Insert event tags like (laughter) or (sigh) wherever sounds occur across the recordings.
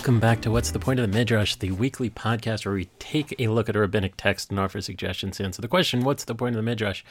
Welcome back to What's the Point of the Midrash, the weekly podcast where we take a look at a rabbinic text and offer suggestions to answer the question, What's the point of the Midrash?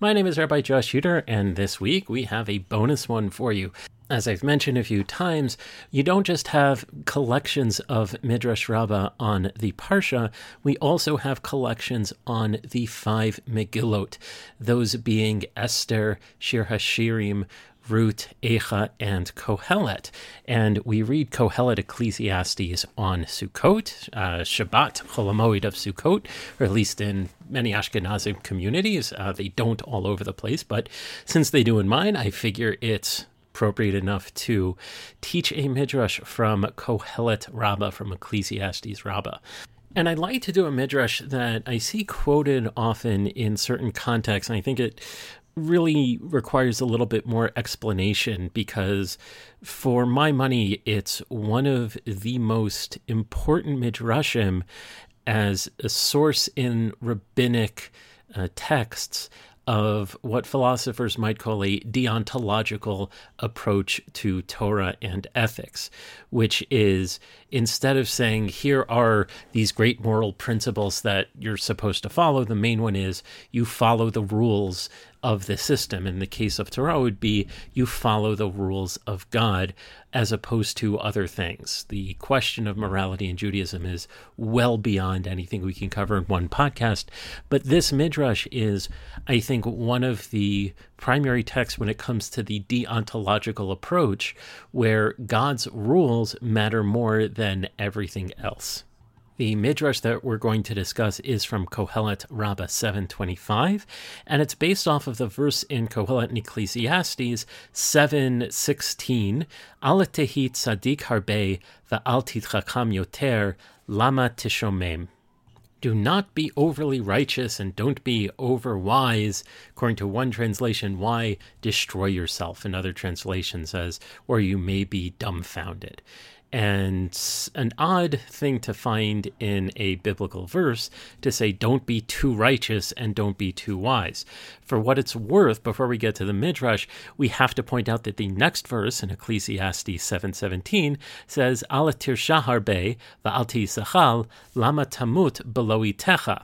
My name is Rabbi Josh Yuter, and this week we have a bonus one for you. As I've mentioned a few times, you don't just have collections of Midrash Rabbah on the Parsha, we also have collections on the five Megillot, those being Esther, Shir HaShirim, Ruth, Echa, and Kohelet. And we read Kohelet Ecclesiastes on Sukkot, uh, Shabbat, Chol HaMoed of Sukkot, or at least in many Ashkenazim communities. Uh, they don't all over the place, but since they do in mine, I figure it's appropriate enough to teach a midrash from Kohelet Rabbah, from Ecclesiastes Rabbah. And I'd like to do a midrash that I see quoted often in certain contexts, and I think it really requires a little bit more explanation because for my money it's one of the most important midrashim as a source in rabbinic uh, texts of what philosophers might call a deontological approach to Torah and ethics, which is instead of saying, here are these great moral principles that you're supposed to follow, the main one is you follow the rules of the system. In the case of Torah, would be you follow the rules of God as opposed to other things. The question of morality in Judaism is well beyond anything we can cover in one podcast. But this midrash is, I think, one of the primary texts when it comes to the deontological approach, where God's rules matter more than everything else. The midrash that we're going to discuss is from Kohelet Rabbah 725, and it's based off of the verse in Kohelet and Ecclesiastes 716, Al tehi tzadik harbe va'al titchakam yoter lama tishomem. Do not be overly righteous and don't be over wise. According to one translation, why destroy yourself? Another translation says, or you may be dumbfounded and an odd thing to find in a biblical verse to say don't be too righteous and don't be too wise. For what it's worth, before we get to the midrash, we have to point out that the next verse in Ecclesiastes 7:17 says Alatir shahar be va'alti sachal lama tamut techa.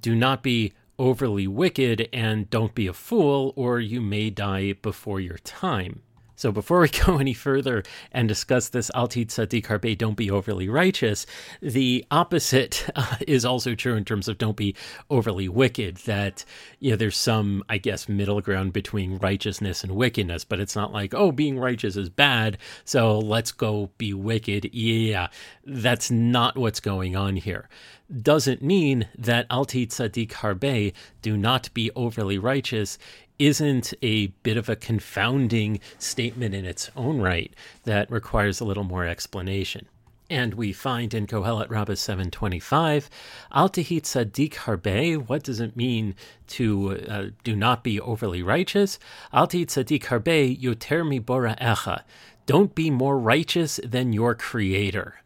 Do not be overly wicked and don't be a fool or you may die before your time. So before we (laughs) go any further and discuss this Altid Sadi Carpe, don't be overly righteous, the opposite (laughs) uh, is also true in terms of don't be overly wicked. That, you know, there's some, I guess, middle ground between righteousness and wickedness, but it's not like, oh, being righteous is bad, so let's go be wicked. Yeah, that's not what's going on here doesn't mean that Alti Tzadik Harbe do not be overly righteous isn't a bit of a confounding statement in its own right that requires a little more explanation. And we find in Kohelet Rabbah 725, Al Tehit Harbe, what does it mean to uh, do not be overly righteous? Al Tehit Sadiq Harbe, Yoter mi Bora Echa. Don't be more righteous than your creator.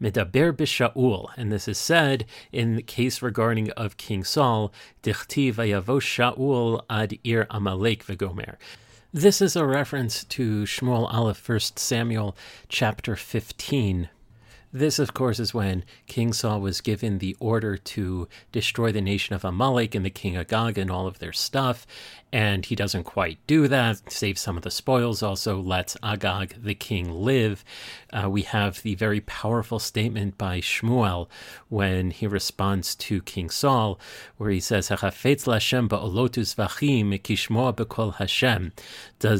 Medaber b'Shaul, and this is said in the case regarding of King Saul, Dichti vayavo Shaul ad ir Amalek v'gomer. This is a reference to Shmuel Aleph, 1 Samuel chapter 15. This, of course, is when King Saul was given the order to destroy the nation of Amalek and the king Agag and all of their stuff and he doesn't quite do that. Saves some of the spoils, also lets Agag the king live. Uh, we have the very powerful statement by Shmuel when he responds to King Saul, where he says, Does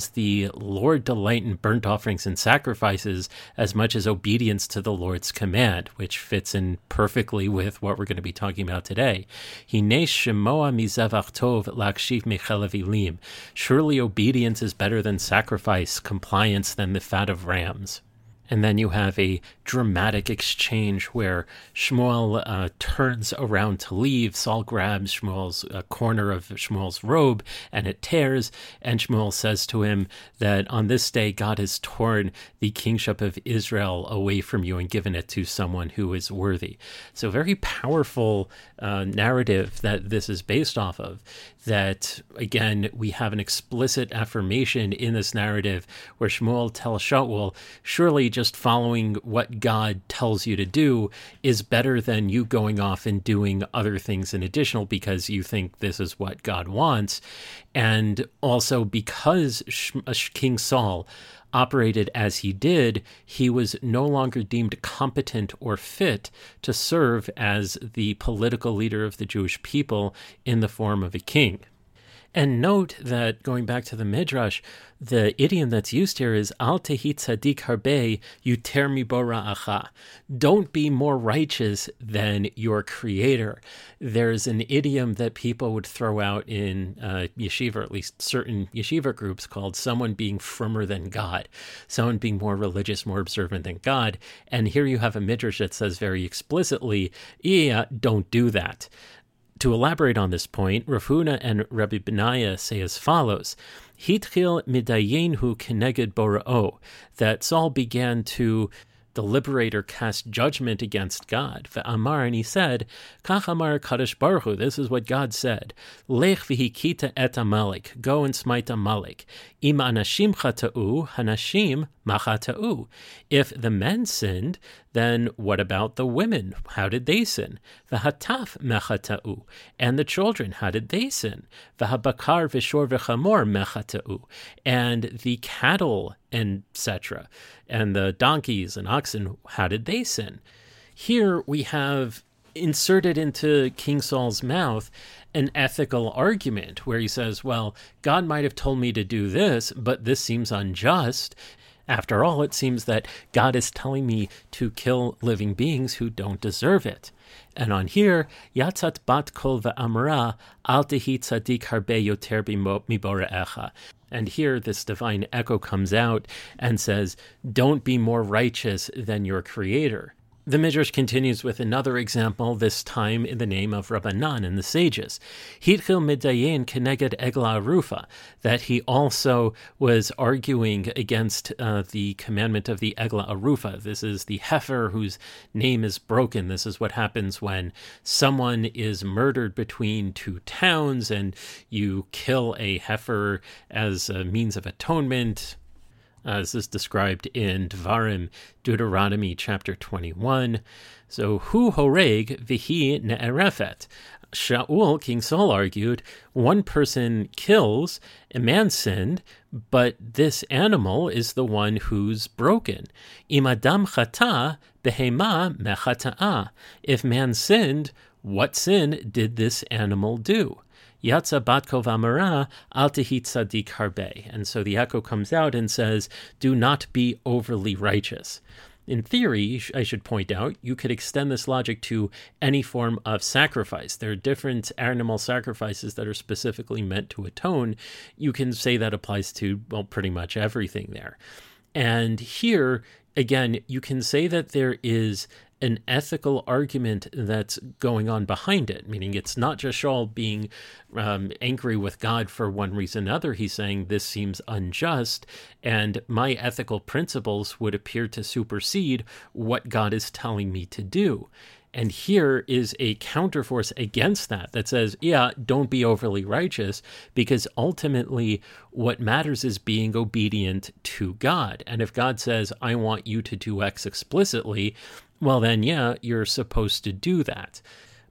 the Lord delight in burnt offerings and sacrifices as much as obedience to the Command, which fits in perfectly with what we're going to be talking about today. Surely obedience is better than sacrifice, compliance than the fat of rams. And then you have a dramatic exchange where Shmuel uh, turns around to leave. Saul grabs Shmuel's uh, corner of Shmuel's robe and it tears. And Shmuel says to him that on this day, God has torn the kingship of Israel away from you and given it to someone who is worthy. So, very powerful uh, narrative that this is based off of. That, again, we have an explicit affirmation in this narrative where Shmuel tells Shaul, surely just following what God tells you to do is better than you going off and doing other things in additional because you think this is what God wants. And also because uh, King Saul operated as he did, he was no longer deemed competent or fit to serve as the political leader of the Jewish people in the form of a king. And note that going back to the Midrash, the idiom that's used here is al tehi tzadik harbe yuter mibora acha. Don't be more righteous than your creator. There's an idiom that people would throw out in uh, yeshiva, or at least certain yeshiva groups, called someone being firmer than God, someone being more religious, more observant than God. And here you have a midrash that says very explicitly, yeah, don't do that. To elaborate on this point, Rav Huna and Rabbi Benaya say as follows Hitchil midayenhu keneged bora'o, that Saul began to the liberator cast judgment against God. Amar, and he said, Kach Amar Kadosh Baruch this is what God said, Lech v'hikita et Amalek, go and smite Amalek. Im anashim chata'u, hanashim machata'u. If the men sinned, then what about the women? How did they sin? V'hataf mechata'u. And the children, how did they sin? V'habakar v'shor v'chamor mechata'u. And the cattle, etc. And the donkeys and oxen, how did they sin? Here we have inserted into King Saul's mouth an ethical argument where he says, Well, God might have told me to do this, but this seems unjust. After all, it seems that God is telling me to kill living beings who don't deserve it. And on here, Yatzat bat kol va'amra al tehi tzadik harbe yoter mibora echa. And here, this divine echo comes out and says, Don't be more righteous than your creator. The Midrash continues with another example, this time in the name of Rabbanan and the sages. Hitchil midayin keneged egla rufa, that he also was arguing against uh, the commandment of the egla arufa. This is the heifer whose name is broken. This is what happens when someone is murdered between two towns and you kill a heifer as a means of atonement as is described in Devarim, Deuteronomy chapter 21. So, hu horeg vihi ne'erefet. Shaul, King Saul argued, one person kills, a man sinned, but this animal is the one who's broken. Imadam chata behema mechata'a. If man sinned, what sin did this animal do? Yatza Batkov Amara Altihit Sadik Harbe. And so the echo comes out and says, Do not be overly righteous. In theory, I should point out, you could extend this logic to any form of sacrifice. There are different animal sacrifices that are specifically meant to atone. You can say that applies to, well, pretty much everything there. And here, again, you can say that there is an ethical argument that's going on behind it, meaning it's not just Shaul being um, angry with God for one reason or another. He's saying this seems unjust, and my ethical principles would appear to supersede what God is telling me to do. And here is a counterforce against that that says, yeah, don't be overly righteous, because ultimately what matters is being obedient to God. And if God says, I want you to do X explicitly, well, then, yeah, you're supposed to do that.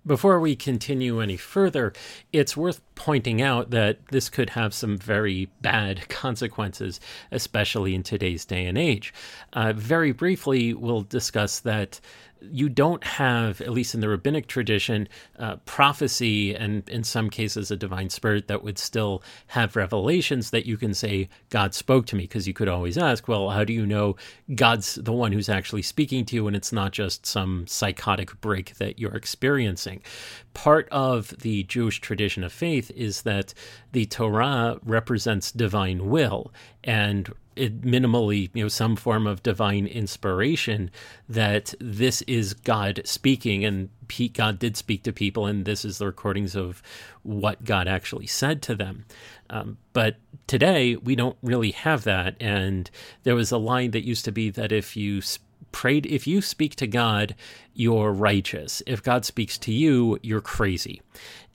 Before we continue any further, it's worth pointing out that this could have some very bad (laughs) consequences, especially in today's day and age. Uh, very briefly, we'll discuss that you don't have, at least in the rabbinic tradition, uh, prophecy and in some cases a divine spirit that would still have revelations that you can say, God spoke to me. Because you could always ask, well, how do you know God's the one who's actually speaking to you and it's not just some psychotic break that you're experiencing? Part of the Jewish tradition of faith is that the Torah represents divine will. And minimally, you know, some form of divine inspiration that this is God speaking, and God did speak to people, and this is the recordings of what God actually said to them. Um, but today we don't really have that, and there was a line that used to be that if you prayed if you speak to God, you're righteous. If God speaks to you, you're crazy.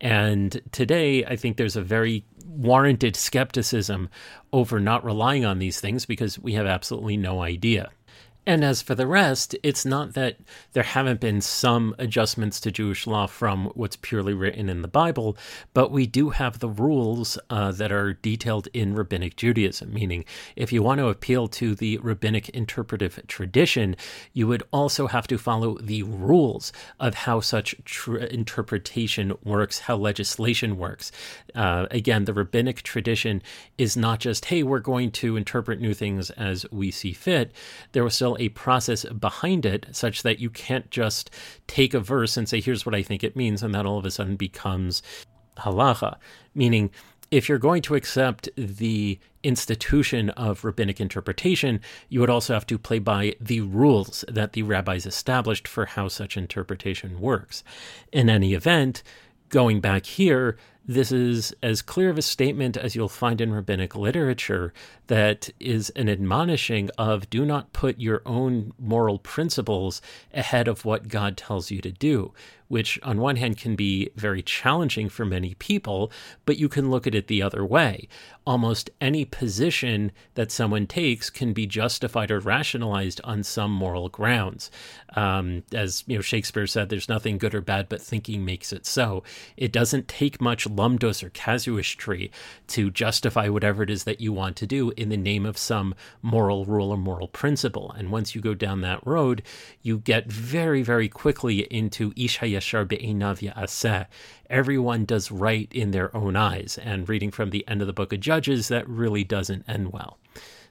And today, I think there's a very warranted skepticism over not relying on these things because we have absolutely no idea. And as for the rest, it's not that there haven't been some adjustments to Jewish law from what's purely written in the Bible, but we do have the rules uh, that are detailed in Rabbinic Judaism. Meaning, if you want to appeal to the Rabbinic interpretive tradition, you would also have to follow the rules of how such tr- interpretation works, how legislation works. Uh, again, the Rabbinic tradition is not just, hey, we're going to interpret new things as we see fit. There was still a process behind it such that you can't just take a verse and say, here's what I think it means, and that all of a sudden becomes halacha. Meaning, if you're going to accept the institution of rabbinic interpretation, you would also have to play by the rules that the rabbis established for how such interpretation works. In any event, going back here, this is as clear of a statement as you'll find in rabbinic literature that is an admonishing of do not put your own moral principles ahead of what God tells you to do which on one hand can be very challenging for many people, but you can look at it the other way. Almost any position that someone takes can be justified or rationalized on some moral grounds. Um, as you know, Shakespeare said, "There's nothing good or bad, but thinking makes it so." It doesn't take much lumdos or casuistry to justify whatever it is that you want to do in the name of some moral rule or moral principle. And once you go down that road, you get very, very quickly into Isha yashar be'inav ya'aseh. Everyone does right in their own eyes. And reading from the end of the book of Judges, that really doesn't end well.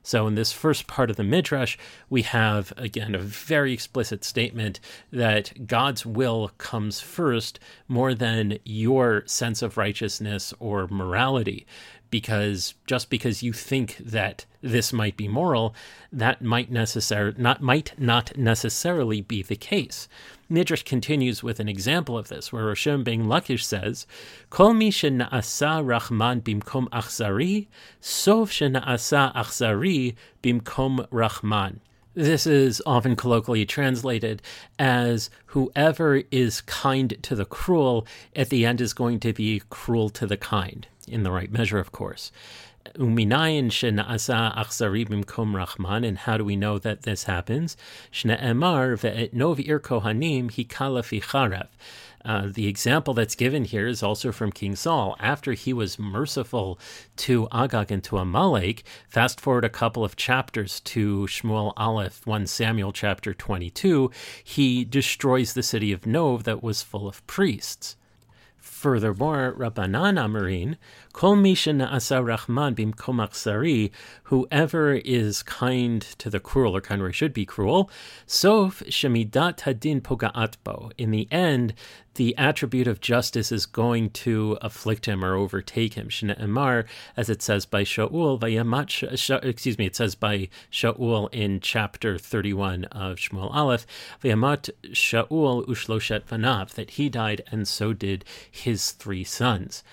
So, in this first part of the Midrash, we have again a very explicit statement that God's will comes first more than your sense of righteousness or morality because just because you think that this might be moral, that might necessar- not might not necessarily be the case. Midrash continues with an example of this, where Roshem ben Lakish says, "Kol mi shenaasa Rahman bimkom achzari, sov shenaasa achzari bimkom Rahman." This is often colloquially translated as whoever is kind to the cruel at the end is going to be cruel to the kind in the right measure, of course. Uminayin and how do we know that this happens? Shne'emar ve'etnov ir kohanim hikala. Uh, the example that's given here is also from King Saul. After he was merciful to Agag and to Amalek, fast forward a couple of chapters to Shmuel Aleph, 1 Samuel chapter 22, he destroys the city of Nov that was full of priests. Furthermore, Rabbanan Amarin, Kol Rahman Bim Komaksari, whoever is kind to the cruel, or kind where he should be cruel, Sof Shemidat Hadin Pogaatbo. In the end, the attribute of justice is going to afflict him or overtake him. Shna Emar, as it says by Shaul, excuse me, it says by Shaul in chapter 31 of Shmuel Aleph, Vayamat Shaul Ushloshet Vanav, that he died and so did his three sons.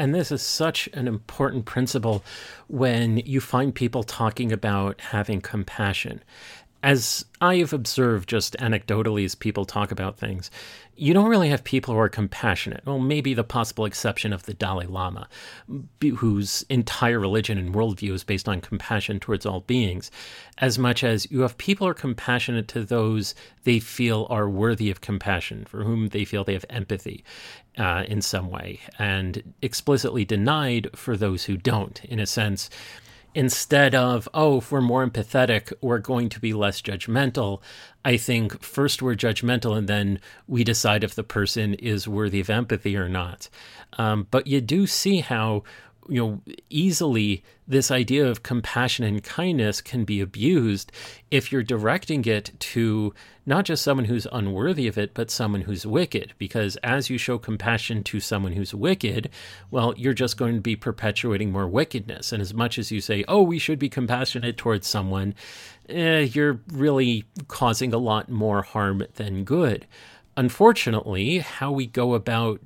And this is such an important principle when you find people talking about having compassion. As I have observed just anecdotally as people talk about things, you don't really have people who are compassionate. Well, maybe the possible exception of the Dalai Lama, whose entire religion and worldview is based on compassion towards all beings, as much as you have people who are compassionate to those they feel are worthy of compassion, for whom they feel they have empathy uh, in some way, and explicitly denied for those who don't. In a sense, instead of, oh, if we're more empathetic, we're going to be less judgmental, I think first we're judgmental and then we decide if the person is worthy of empathy or not. Um, but you do see how you know easily this idea of compassion and kindness can be abused if you're directing it to not just someone who's unworthy of it but someone who's wicked. Because as you show compassion to someone who's wicked well you're just going to be perpetuating more wickedness. And as much as you say oh we should be compassionate towards someone eh, you're really causing a lot more harm than good. Unfortunately how we go about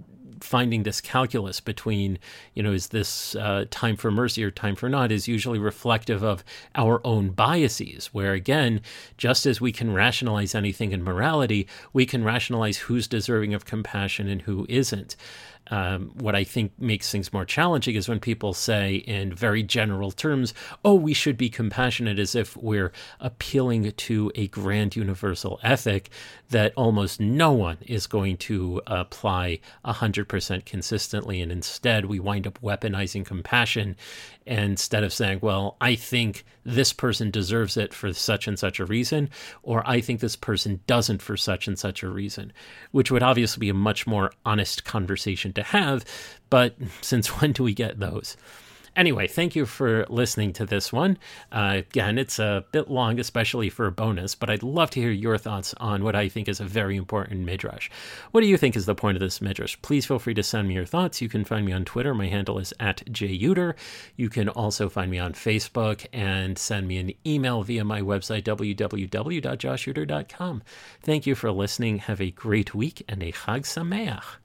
finding this calculus between, you know, is this uh, time for mercy or time for not is usually reflective of our own biases, where again, just as we can rationalize anything in morality, we can rationalize who's deserving of compassion and who isn't. Um, what I think makes things more challenging is when people say, in very general terms, oh, we should be compassionate as if we're appealing to a grand universal ethic that almost no one is going to apply 100% consistently. And instead, we wind up weaponizing compassion instead of saying, well, I think this person deserves it for such and such a reason, or I think this person doesn't for such and such a reason, which would obviously be a much more honest conversation to have. But (laughs) since when do we get those? Anyway, thank you for listening to this one. Uh, again, it's a bit long, especially for a bonus, but I'd love to hear your thoughts on what I think is a very important midrash. What do you think is the point of this midrash? Please feel free to send me your thoughts. You can find me on Twitter. My handle is at jyuder. You can also find me on Facebook and send me an email via my website, www.joshyuder.com. Thank you for listening. Have a great week and a Chag Sameach.